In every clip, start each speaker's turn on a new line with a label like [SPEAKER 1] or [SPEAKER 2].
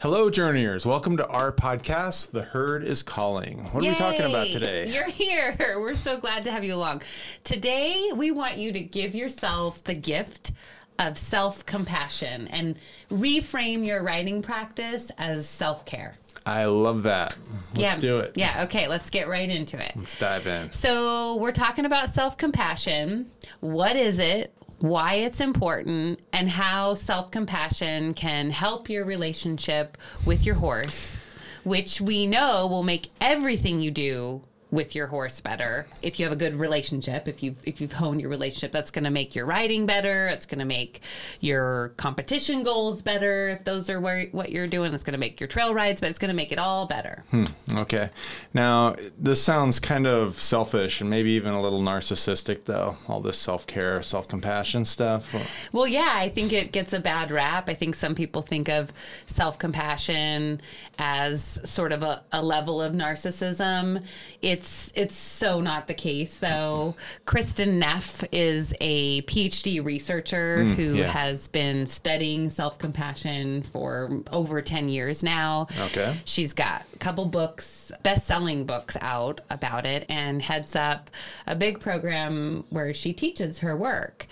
[SPEAKER 1] Hello, journeyers. Welcome to our podcast, The Herd is Calling. What are we talking about today?
[SPEAKER 2] You're here. We're so glad to have you along. Today, we want you to give yourself the gift of self compassion and reframe your writing practice as self care.
[SPEAKER 1] I love that. Let's
[SPEAKER 2] yeah.
[SPEAKER 1] do it.
[SPEAKER 2] Yeah, okay, let's get right into it.
[SPEAKER 1] Let's dive in.
[SPEAKER 2] So, we're talking about self compassion. What is it? Why it's important, and how self compassion can help your relationship with your horse, which we know will make everything you do with your horse better. If you have a good relationship, if you've if you've honed your relationship, that's going to make your riding better. It's going to make your competition goals better. If those are where, what you're doing, it's going to make your trail rides, but it's going to make it all better.
[SPEAKER 1] Hmm, okay. Now, this sounds kind of selfish and maybe even a little narcissistic, though. All this self care, self compassion stuff.
[SPEAKER 2] Well, yeah, I think it gets a bad rap. I think some people think of self compassion as sort of a, a level of narcissism. It's it's it's so not the case, though. Kristin Neff is a PhD researcher hmm, who
[SPEAKER 1] yeah.
[SPEAKER 2] has been studying self compassion for over 10 years now.
[SPEAKER 1] Okay.
[SPEAKER 2] She's got a couple books, best selling books out about it, and heads up a big program where she teaches her work.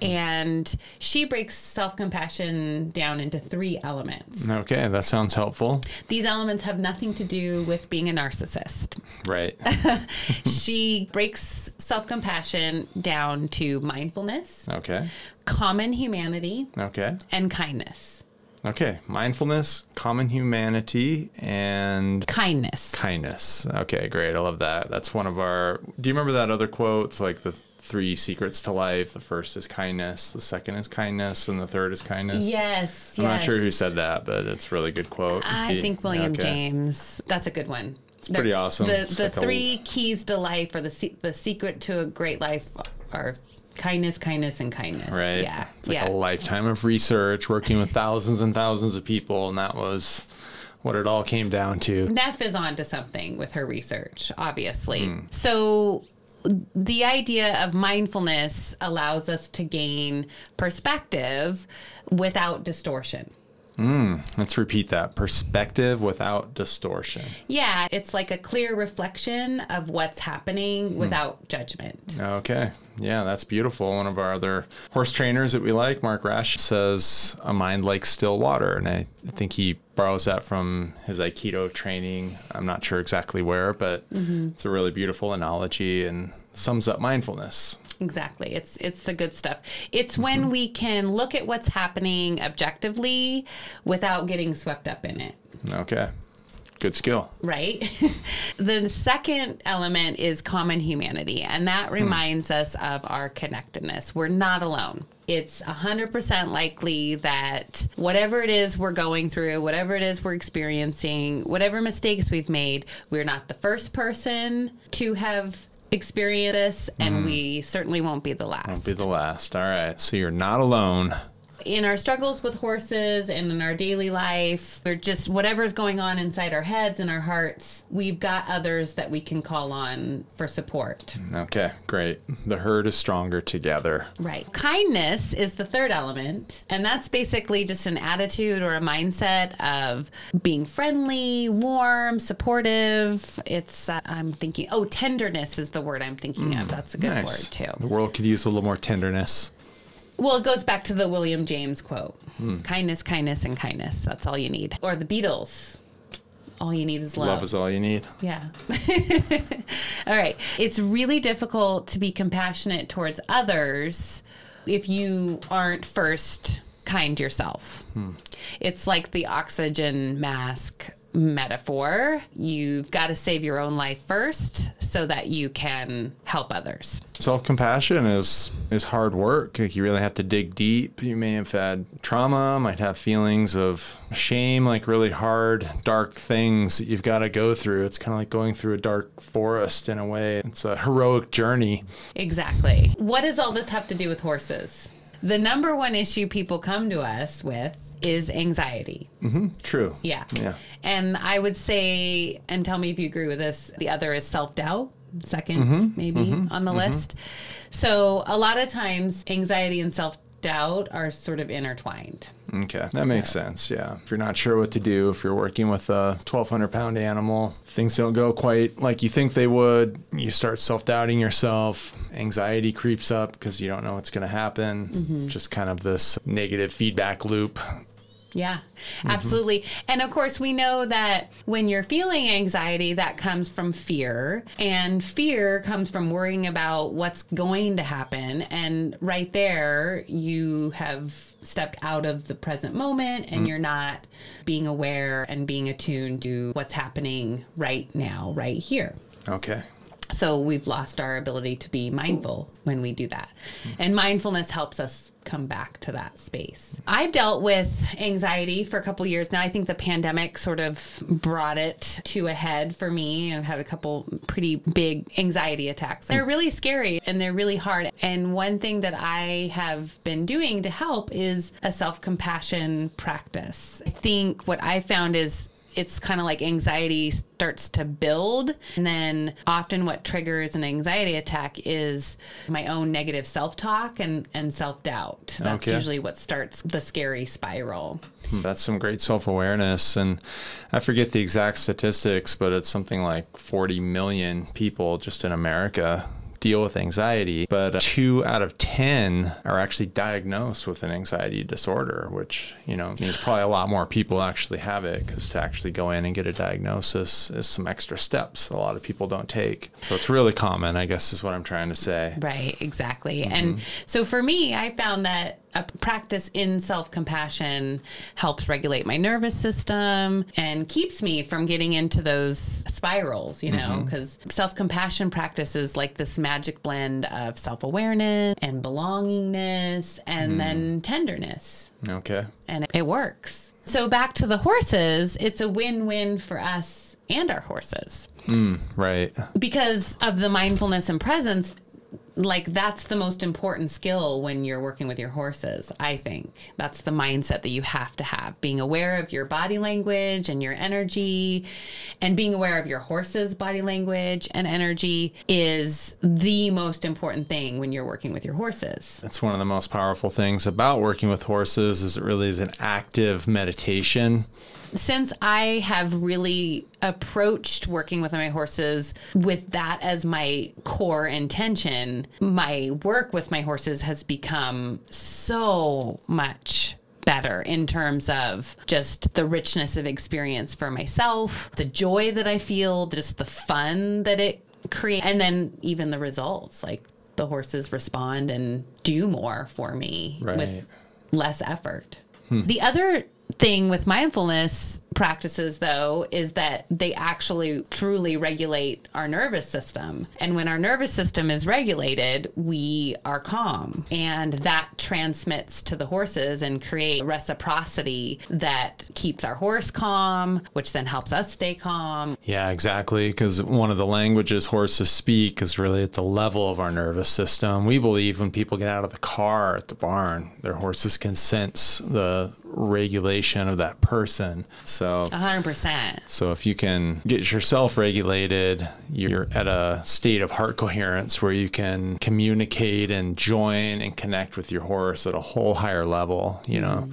[SPEAKER 2] And she breaks self compassion down into three elements.
[SPEAKER 1] Okay, that sounds helpful.
[SPEAKER 2] These elements have nothing to do with being a narcissist.
[SPEAKER 1] Right.
[SPEAKER 2] She breaks self compassion down to mindfulness,
[SPEAKER 1] Okay.
[SPEAKER 2] common humanity,
[SPEAKER 1] Okay.
[SPEAKER 2] and kindness.
[SPEAKER 1] Okay. Mindfulness, common humanity, and
[SPEAKER 2] Kindness.
[SPEAKER 1] kindness. Okay, great. I love that. That's one of our. Do you remember that other quote? It's like the three secrets to life. The first is kindness, the second is kindness, and the third is kindness.
[SPEAKER 2] Yes.
[SPEAKER 1] I'm not sure who said that, but it's a really good quote.
[SPEAKER 2] I
[SPEAKER 1] He-
[SPEAKER 2] think William
[SPEAKER 1] okay.
[SPEAKER 2] James. That's a good one. It's
[SPEAKER 1] pretty awesome.
[SPEAKER 2] The,
[SPEAKER 1] It's
[SPEAKER 2] the
[SPEAKER 1] like a-
[SPEAKER 2] three keys to life, or the se- the secret to a great life, are kindness, kindness, and kindness.
[SPEAKER 1] Right.
[SPEAKER 2] Yeah.
[SPEAKER 1] It's like
[SPEAKER 2] yeah.
[SPEAKER 1] a lifetime of research, working with thousands and thousands of people, and that was what it all came down to.
[SPEAKER 2] Neff is onto something with her research, obviously.
[SPEAKER 1] Hmm.
[SPEAKER 2] So the idea of mindfulness allows us to gain perspective without distortion.
[SPEAKER 1] Let's repeat that perspective without distortion.
[SPEAKER 2] Yeah, it's like a clear reflection of what's
[SPEAKER 1] Hmm.
[SPEAKER 2] happening without judgment.
[SPEAKER 1] Okay. Yeah, that's beautiful. One of our other horse trainers that we like, Mark Rashid, says a mind like still water. And I think he borrows that from his Aikido training. I'm not sure exactly where, but it's a really beautiful analogy and sums up mindfulness.
[SPEAKER 2] Exactly. It's it's the good stuff. It's when mm-hmm. we can look at what's happening objectively without getting swept up in it.
[SPEAKER 1] Okay. Good skill.
[SPEAKER 2] Right? the second element is common humanity, and that hmm. reminds us of our connectedness. We're not alone. It's 100% likely that whatever it is we're going through, whatever it is we're experiencing, whatever mistakes we've made, we're not the first person to have experienced this, and mm. we certainly won't be the last.
[SPEAKER 1] Won't Be the last. All right. So you're not alone.
[SPEAKER 2] In our struggles with horses and in our daily life, or just whatever's going on inside our heads and our hearts, we've got others that we can call on for support.
[SPEAKER 1] Okay, great. The herd is stronger together.
[SPEAKER 2] Right. Kindness is the third element, and that's basically just an attitude or a mindset of being friendly, warm, supportive. It's, uh, I'm thinking, oh, tenderness is the word I'm thinking of. That's a good
[SPEAKER 1] nice.
[SPEAKER 2] word, too.
[SPEAKER 1] The world could use a little more tenderness.
[SPEAKER 2] Well, it goes back to the William James quote kindness, kindness, and kindness. That's all you need. Or the Beatles. All you need is love.
[SPEAKER 1] Love is all you need.
[SPEAKER 2] Yeah. all right. It's really difficult to be compassionate towards others if you aren't first kind yourself. Hmm. It's like the oxygen mask metaphor. You've got to save your own life first so that you can help others.
[SPEAKER 1] Self-compassion is is hard work. Like you really have to dig deep. You may have had trauma, might have feelings of shame, like really hard, dark things that you've got to go through. It's kind of like going through a dark forest in a way. It's a heroic journey.
[SPEAKER 2] Exactly. What does all this have to do with horses? The number one issue people come to us with is anxiety. Mm-hmm.
[SPEAKER 1] True.
[SPEAKER 2] Yeah.
[SPEAKER 1] Yeah.
[SPEAKER 2] And I would say, and tell me if you agree with this, the other is self doubt, 2nd
[SPEAKER 1] Mm-hmm.
[SPEAKER 2] maybe mm-hmm. on the mm-hmm. list. So a lot of times, anxiety and self doubt are sort of intertwined.
[SPEAKER 1] Okay, that makes sense. Yeah. If you're not sure what to do, if you're working with a 1,200 pound animal, things don't go quite like you think they would, you start self doubting yourself, anxiety creeps up because you don't know what's going to happen. Just kind of this negative feedback loop.
[SPEAKER 2] Yeah, mm-hmm. absolutely. And of course, we know that when you're feeling anxiety, that comes from fear. And fear comes from worrying about what's going to happen. And right there, you have stepped out of the present moment and mm. you're not being aware and being attuned to what's happening right now, right here.
[SPEAKER 1] Okay.
[SPEAKER 2] So we've lost our ability to be mindful when we do that. And mindfulness helps us come back to that space. I've dealt with anxiety for a couple years now. I think the pandemic sort of brought it to a head for me. I've had a couple pretty big anxiety attacks. They're really scary and they're really hard. And one thing that I have been doing to help is a self compassion practice. I think what I found is it's kind of like anxiety starts to build. And then often what triggers an anxiety attack is my own negative self talk and, and self doubt. That's
[SPEAKER 1] Okay.
[SPEAKER 2] usually what starts the scary spiral. Hmm.
[SPEAKER 1] That's some great self awareness. And I forget the exact statistics, but it's something like 40 million people just in America deal with anxiety. But two out of 10 are actually diagnosed with an anxiety disorder, which, you know, means probably a lot more people actually have it because to actually go in and get a diagnosis is some extra steps a lot of people don't take. So it's really common, I guess, is what I'm trying to say.
[SPEAKER 2] Right, exactly. And mm-hmm. so for me, I found that a practice in self compassion helps regulate my nervous system and keeps me from getting into those spirals, you know, mm-hmm. because self compassion practice is like this magic blend of self awareness and belongingness and mm. then tenderness.
[SPEAKER 1] Okay.
[SPEAKER 2] And it works. So back to the horses, it's a win win for us and our horses mm,
[SPEAKER 1] Right.
[SPEAKER 2] because of the mindfulness and presence like that's the most important skill when you're working with your horses i think. That's the mindset that you have to have. Being aware of your body language and your energy and being aware of your horse's body language and energy is the most important thing when you're working with your horses.
[SPEAKER 1] That's one of the most powerful things about working with horses is it really is an active meditation.
[SPEAKER 2] Since I have really approached working with my horses with that as my core intention, my work with my horses has become so much better in terms of just the richness of experience for myself, the joy that I feel, just the fun that it creates, and then even the results. Like the horses respond and do more for me
[SPEAKER 1] Right.
[SPEAKER 2] with less effort. Hmm. The other thing with mindfulness practices though is that they actually truly regulate our nervous system. And when our nervous system is regulated, we are calm. And that transmits to the horses and create reciprocity that keeps our horse calm, which then helps us stay calm.
[SPEAKER 1] Yeah, exactly. Because one of the languages horses speak is really at the level of our nervous system. We believe when people get out of the car at the barn, their horses can sense the regulation of that person. So,
[SPEAKER 2] 100%.
[SPEAKER 1] so if you can get yourself regulated, you're at a state of heart coherence where you can communicate and join and connect with your horse at a whole higher level. You know.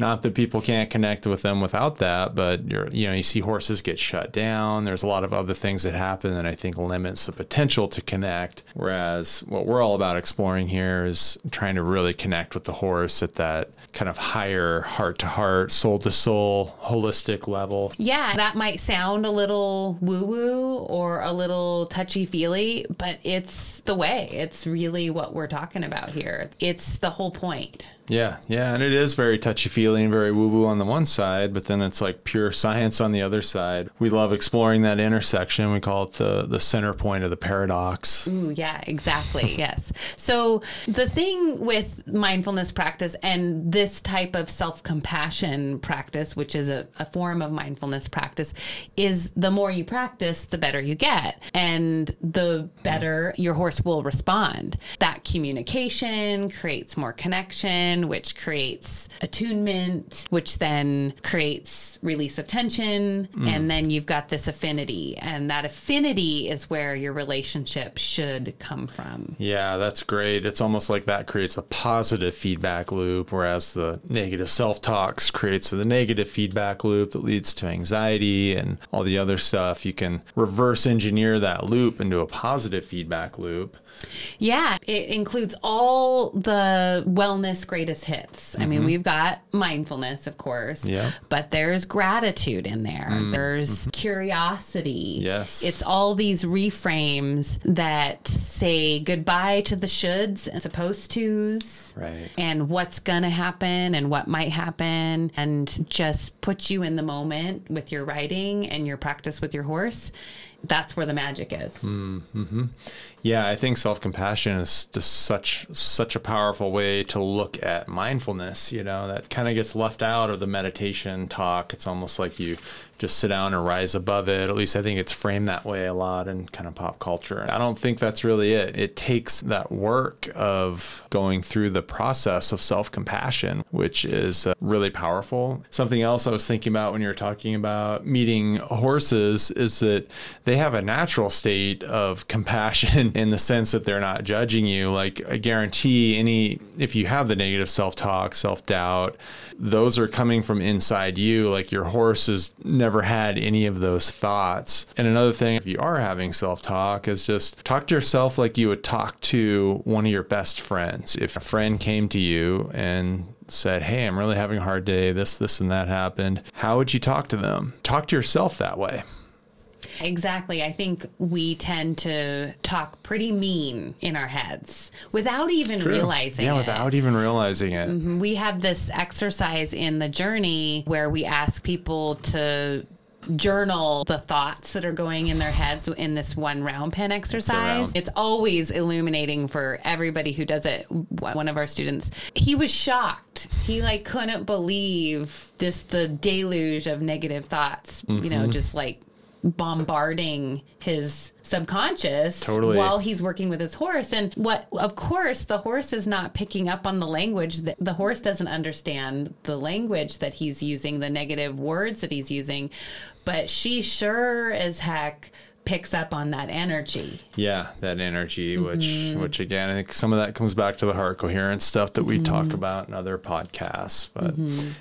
[SPEAKER 1] Not that people can't connect with them without that, but you're, you know, you see horses get shut down. There's a lot of other things that happen that I think limits the potential to connect. Whereas what we're all about exploring here is trying to really connect with the horse at that kind of higher heart to heart, soul to soul, holistic level.
[SPEAKER 2] Yeah, that might sound a little woo woo or a little touchy feely, but it's the way. It's really what we're talking about here. It's the whole point.
[SPEAKER 1] Yeah, yeah, and it is very touchy feely and very woo woo on the one side, but then it's like pure science on the other side. We love exploring that intersection. We call it the the center point of the paradox.
[SPEAKER 2] Ooh, yeah, exactly. yes. So the thing with mindfulness practice and this type of self compassion practice, which is a, a form of mindfulness practice, is the more you practice, the better you get. And the better your horse will respond. That communication creates more connection motion, which creates attunement, which then creates release of tension. And then you've got this affinity. And that affinity is where your relationship should come from.
[SPEAKER 1] Yeah, that's great. It's almost like that creates a positive feedback loop, whereas the negative self talks creates the negative feedback loop that leads to anxiety and all the other stuff. You can reverse engineer that loop into a positive feedback loop.
[SPEAKER 2] Yeah, it includes all the wellness greatest hits. I mean, mm-hmm. we've got mindfulness, of course,
[SPEAKER 1] Yeah.
[SPEAKER 2] but there's gratitude in there. Mm-hmm. There's mm-hmm. curiosity.
[SPEAKER 1] Yes.
[SPEAKER 2] It's all these reframes that say goodbye to the shoulds and supposed tos.
[SPEAKER 1] Right.
[SPEAKER 2] And what's going to happen and what might happen, and just put you in the moment with your riding and your practice with your horse. That's where the magic is. Mm-hmm.
[SPEAKER 1] Yeah, I think self-compassion is just such such a powerful way to look at mindfulness, you know, that kind of gets left out of the meditation talk. It's almost like you just sit down and rise above it. At least I think it's framed that way a lot in kind of pop culture. I don't think that's really it. It takes that work of going through the process of self-compassion, which is uh, really powerful. Something else I was thinking about when you were talking about meeting horses is that they have a natural state of compassion in the sense that they're not judging you. Like I guarantee any if you have the negative self-talk, self-doubt, those are coming from inside you. Like your horse has never had any of those thoughts. And another thing, if you are having self-talk, is just talk to yourself like you would talk to one of your best friends. If a friend came to you and said, Hey, I'm really having a hard day. This, this, and that happened. How would you talk to them? Talk to yourself that way.
[SPEAKER 2] Exactly. I think we tend to talk pretty mean in our heads without even realizing
[SPEAKER 1] Yeah,
[SPEAKER 2] it.
[SPEAKER 1] without even realizing it. Mm-hmm.
[SPEAKER 2] we have this exercise in the journey where we ask people to journal the thoughts that are going in their heads in this one round pen exercise.
[SPEAKER 1] round.
[SPEAKER 2] It's always illuminating for everybody who does it. One of our students, he was shocked. He like couldn't believe this the deluge of negative thoughts, you know, mm-hmm. just like bombarding his subconscious
[SPEAKER 1] Totally.
[SPEAKER 2] while he's working with his horse. And what of course the horse is not picking up on the language. That the horse doesn't understand the language that he's using the negative words that he's using. But she sure as heck picks up on that energy
[SPEAKER 1] Yeah, that energy,
[SPEAKER 2] Mm-hmm.
[SPEAKER 1] which which again, I think some of that comes back to the heart coherence stuff that we
[SPEAKER 2] Mm-hmm.
[SPEAKER 1] talk about in other podcasts. But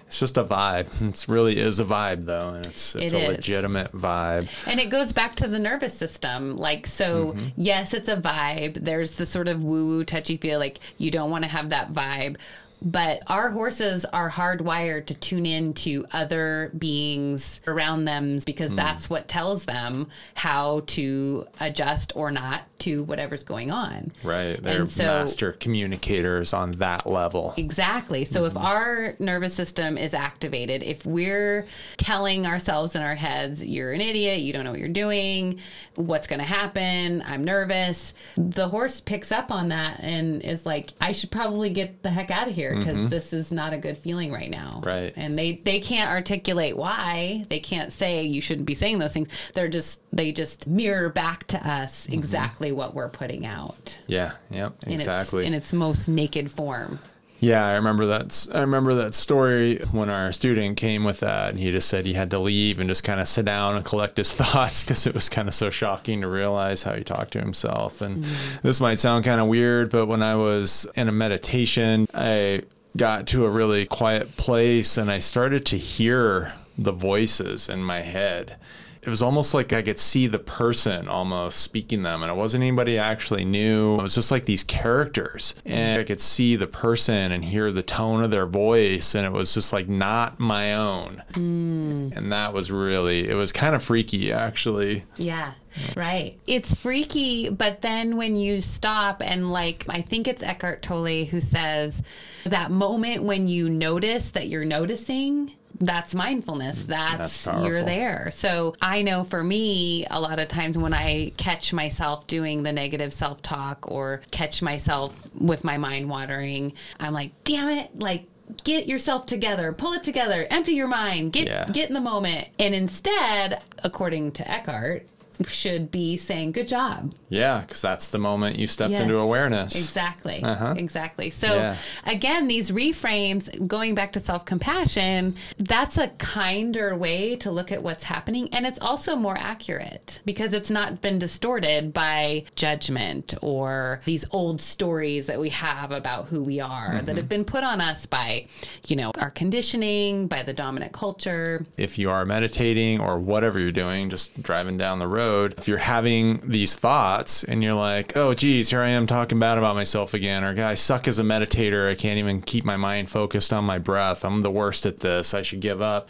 [SPEAKER 1] it's just a vibe. It really is a vibe, though, and it's it's
[SPEAKER 2] It
[SPEAKER 1] a
[SPEAKER 2] is.
[SPEAKER 1] legitimate vibe.
[SPEAKER 2] And it goes back to the nervous system. Like, so yes, it's a vibe. There's the sort of woo woo, touchy feel, like you don't want to have that vibe. But our horses are hardwired to tune in to other beings around them because that's what tells them how to adjust or not to whatever's going on.
[SPEAKER 1] Right, they're
[SPEAKER 2] so-
[SPEAKER 1] master communicators on that level.
[SPEAKER 2] Exactly. So
[SPEAKER 1] Mm-hmm.
[SPEAKER 2] if our nervous system is activated, if we're telling ourselves in our heads, you're an idiot, you don't know what you're doing, what's going to happen, I'm nervous, the horse picks up on that and is like, I should probably get the heck out of here because this is not a good feeling right now.
[SPEAKER 1] Mm-hmm. Right.
[SPEAKER 2] And they they can't articulate why. They can't say you shouldn't be saying those things. They're just they just mirror back to us
[SPEAKER 1] Mm-hmm.
[SPEAKER 2] exactly what we're putting out
[SPEAKER 1] Yeah, yep,
[SPEAKER 2] in
[SPEAKER 1] exactly.
[SPEAKER 2] its in its most naked form.
[SPEAKER 1] Yeah, I remember that. I remember that story when our student came with that, and he just said he had to leave and just kind of sit down and collect his thoughts because it was kind of so shocking to realize how he talked to himself. And mm-hmm. this might sound kind of weird, but when I was in a meditation, I got to a really quiet place and I started to hear the voices in my head. It was almost like I could see the person almost speaking them, and it wasn't anybody I actually knew. It was just like these characters, and I could see the person and hear the tone of their voice, and it was just like not my own. Hmm. And that was really, it was kind of freaky actually.
[SPEAKER 2] Yeah. Right. It's freaky, but then when you stop and like I think it's Eckhart Tolle who says that moment when you notice that you're noticing that's mindfulness. Mm,
[SPEAKER 1] that's, That's
[SPEAKER 2] you're there. So I know for me, a lot of times when I catch myself doing the negative self talk or catch myself with my mind watering, I'm like, damn it, like get yourself together, pull it together, empty your mind, get
[SPEAKER 1] Yeah.
[SPEAKER 2] get in the moment. And instead, according to Eckhart, should be saying, Good job.
[SPEAKER 1] Yeah, because that's the moment you stepped
[SPEAKER 2] Yes,
[SPEAKER 1] into awareness.
[SPEAKER 2] Exactly.
[SPEAKER 1] Uh-huh.
[SPEAKER 2] Exactly. So
[SPEAKER 1] Yeah.
[SPEAKER 2] again, these reframes, going back to self-compassion, that's a kinder way to look at what's happening. And it's also more accurate because it's not been distorted by judgment or these old stories that we have about who we are
[SPEAKER 1] Mm-hmm.
[SPEAKER 2] that have been put on us by, you know, our conditioning, by the dominant culture.
[SPEAKER 1] if you are meditating or whatever you're doing, just driving down the road, if you're having these thoughts and you're like, oh, geez, here I am talking bad about myself again, or I suck as a meditator. I can't even keep my mind focused on my breath. I'm the worst at this. I should give up.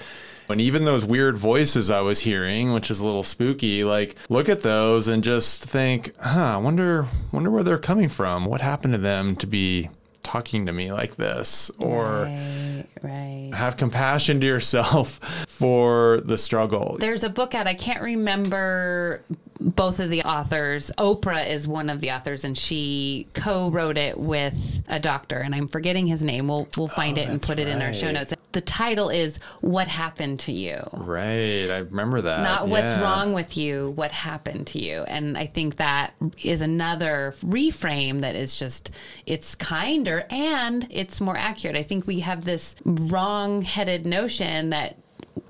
[SPEAKER 1] And even those weird voices I was hearing, which is a little spooky, like look at those and just think, huh, I wonder, wonder where they're coming from. What happened to them to be talking to me like this? Or
[SPEAKER 2] Right, right.
[SPEAKER 1] have compassion to yourself for the struggle.
[SPEAKER 2] There's a book out. I can't remember both of the authors. Oprah is one of the authors, and she co-wrote it with a doctor, and I'm forgetting his name. We'll we'll find oh, it and
[SPEAKER 1] Oh,
[SPEAKER 2] put it in our show notes. The title is "What Happened to You."
[SPEAKER 1] Right, I remember that.
[SPEAKER 2] Not what's wrong with you, what happened to you. And I think that is another reframe that is just, it's kinder and it's more accurate. I think we have this wrong headed notion that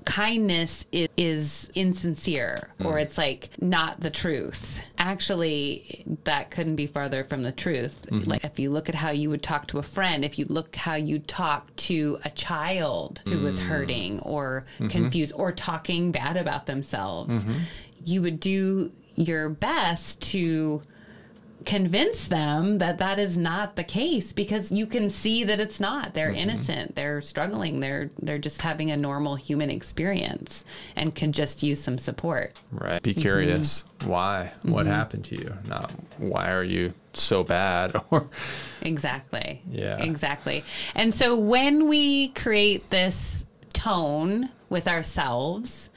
[SPEAKER 2] kindness is, is insincere or hmm. it's like not the truth. Actually, that couldn't be farther from the truth. Mm-hmm. Like if you look at how you would talk to a friend, if you look how you talk to a child who was hmm. hurting or mm-hmm. confused or talking bad about themselves, mm-hmm. you would do your best to convince them that that is not the case because you can see that it's not they're mm-hmm. innocent they're struggling they're they're just having a normal human experience and could just use some support
[SPEAKER 1] Right. Be
[SPEAKER 2] Mm-hmm.
[SPEAKER 1] curious. Why? What mm-hmm. happened to you? Not why are you so bad? Or
[SPEAKER 2] exactly
[SPEAKER 1] Yeah.
[SPEAKER 2] exactly and so when we create this tone with ourselves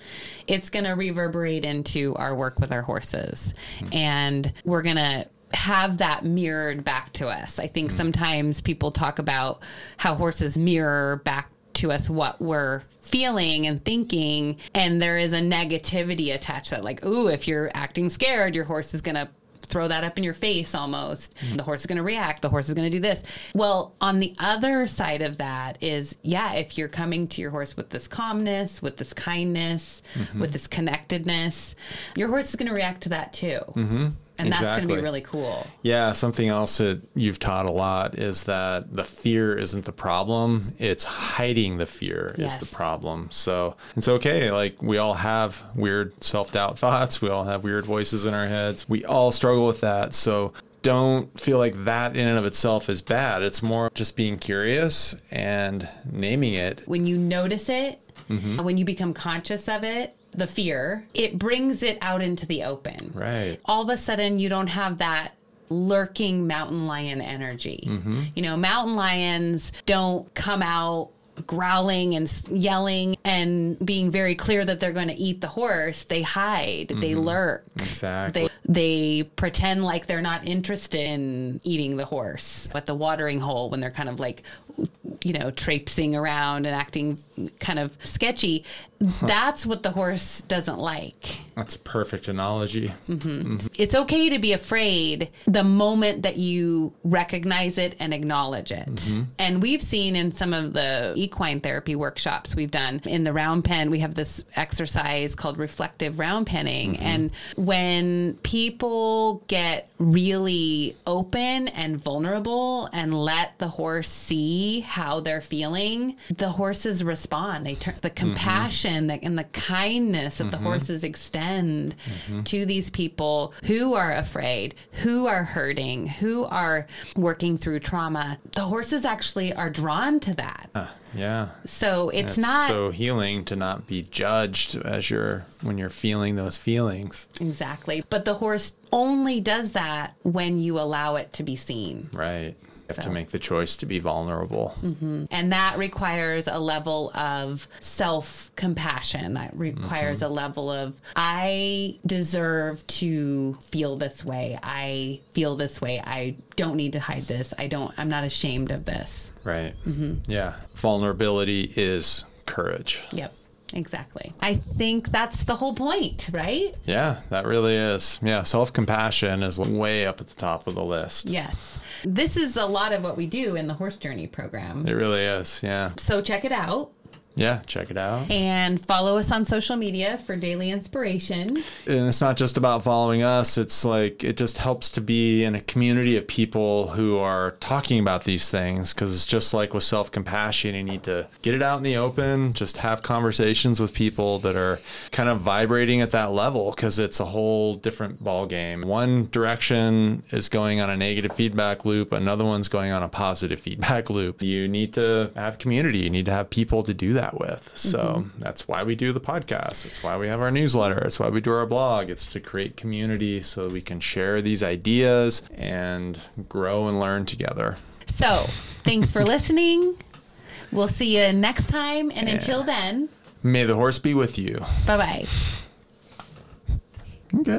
[SPEAKER 2] it's going to reverberate into our work with our horses hmm. and we're going to have that mirrored back to us i think sometimes people talk about how horses mirror back to us what we're feeling and thinking and there is a negativity attached to that like ooh if you're acting scared your horse is going to throw that up in your face almost. The horse is going to react. The horse is going to do this. Well, on the other side of that is, yeah, if you're coming to your horse with this calmness, with this kindness, with this connectedness, your horse is going to react to that too. Mm-hmm. And that's going to be really cool.
[SPEAKER 1] yeah, something else that you've taught a lot is that the fear isn't the problem. It's hiding the fear is the problem. So it's okay. Like we all have weird self doubt thoughts. We all have weird voices in our heads. We all struggle with that. So don't feel like that in and of itself is bad. It's more just being curious and naming it.
[SPEAKER 2] When you notice it, mm-hmm. when you become conscious of it, the fear, it brings it out into the open.
[SPEAKER 1] Right.
[SPEAKER 2] all of a sudden you don't have that lurking mountain lion energy. Mm-hmm. You know, mountain lions don't come out growling and yelling and being very clear that they're going to eat the horse. They hide, they mm-hmm. lurk.
[SPEAKER 1] Exactly.
[SPEAKER 2] They they pretend like they're not interested in eating the horse at the watering hole when they're kind of like you know traipsing around and acting kind of sketchy. That's what the horse doesn't like
[SPEAKER 1] That's a perfect analogy. Mm-hmm. Mm-hmm.
[SPEAKER 2] it's okay to be afraid the moment that you recognize it and acknowledge it. Mm-hmm. And we've seen in some of the equine therapy workshops we've done in the round pen, we have this exercise called reflective round penning. And when people get really open and vulnerable and let the horse see how they're feeling, the horses respond. They turn the compassion that and the kindness that the mm-hmm. horses extend mm-hmm. to these people who are afraid, who are hurting, who are working through trauma. The horses actually are drawn to that.
[SPEAKER 1] Ah, yeah.
[SPEAKER 2] So it's
[SPEAKER 1] It's
[SPEAKER 2] not
[SPEAKER 1] so healing to not be judged as you're when you're feeling those feelings.
[SPEAKER 2] exactly, but the horse only does that when you allow it to be seen.
[SPEAKER 1] Right. Have
[SPEAKER 2] So.
[SPEAKER 1] to make the choice to be vulnerable. Mm-hmm.
[SPEAKER 2] And that requires a level of self compassion. That requires mm-hmm. a level of, I deserve to feel this way. I feel this way. I don't need to hide this. I don't, I'm not ashamed of this.
[SPEAKER 1] Right. Mm-hmm. Yeah. Vulnerability is courage.
[SPEAKER 2] Yep. Exactly. I think that's the whole point, right?
[SPEAKER 1] Yeah, that really is. Yeah, self compassion is way up at the top of the list.
[SPEAKER 2] Yes. This is a lot of what we do in the horse journey program.
[SPEAKER 1] It really is. Yeah.
[SPEAKER 2] So check it out
[SPEAKER 1] Yeah, check it out.
[SPEAKER 2] and follow us on social media for daily inspiration.
[SPEAKER 1] and it's not just about following us it's like it just helps to be in a community of people who are talking about these things because it's just like with self-compassion you need to get it out in the open just have conversations with people that are kind of vibrating at that level because it's a whole different ball game one direction is going on a negative feedback loop another one's going on a positive feedback loop you need to have community you need to have people to do that with. So mm-hmm. that's why we do the podcast. It's why we have our newsletter. It's why we do our blog. It's to create community so we can share these ideas and grow and learn together.
[SPEAKER 2] So thanks for listening. We'll see you next time. And until then,
[SPEAKER 1] may the horse be with you.
[SPEAKER 2] bye bye.
[SPEAKER 1] okay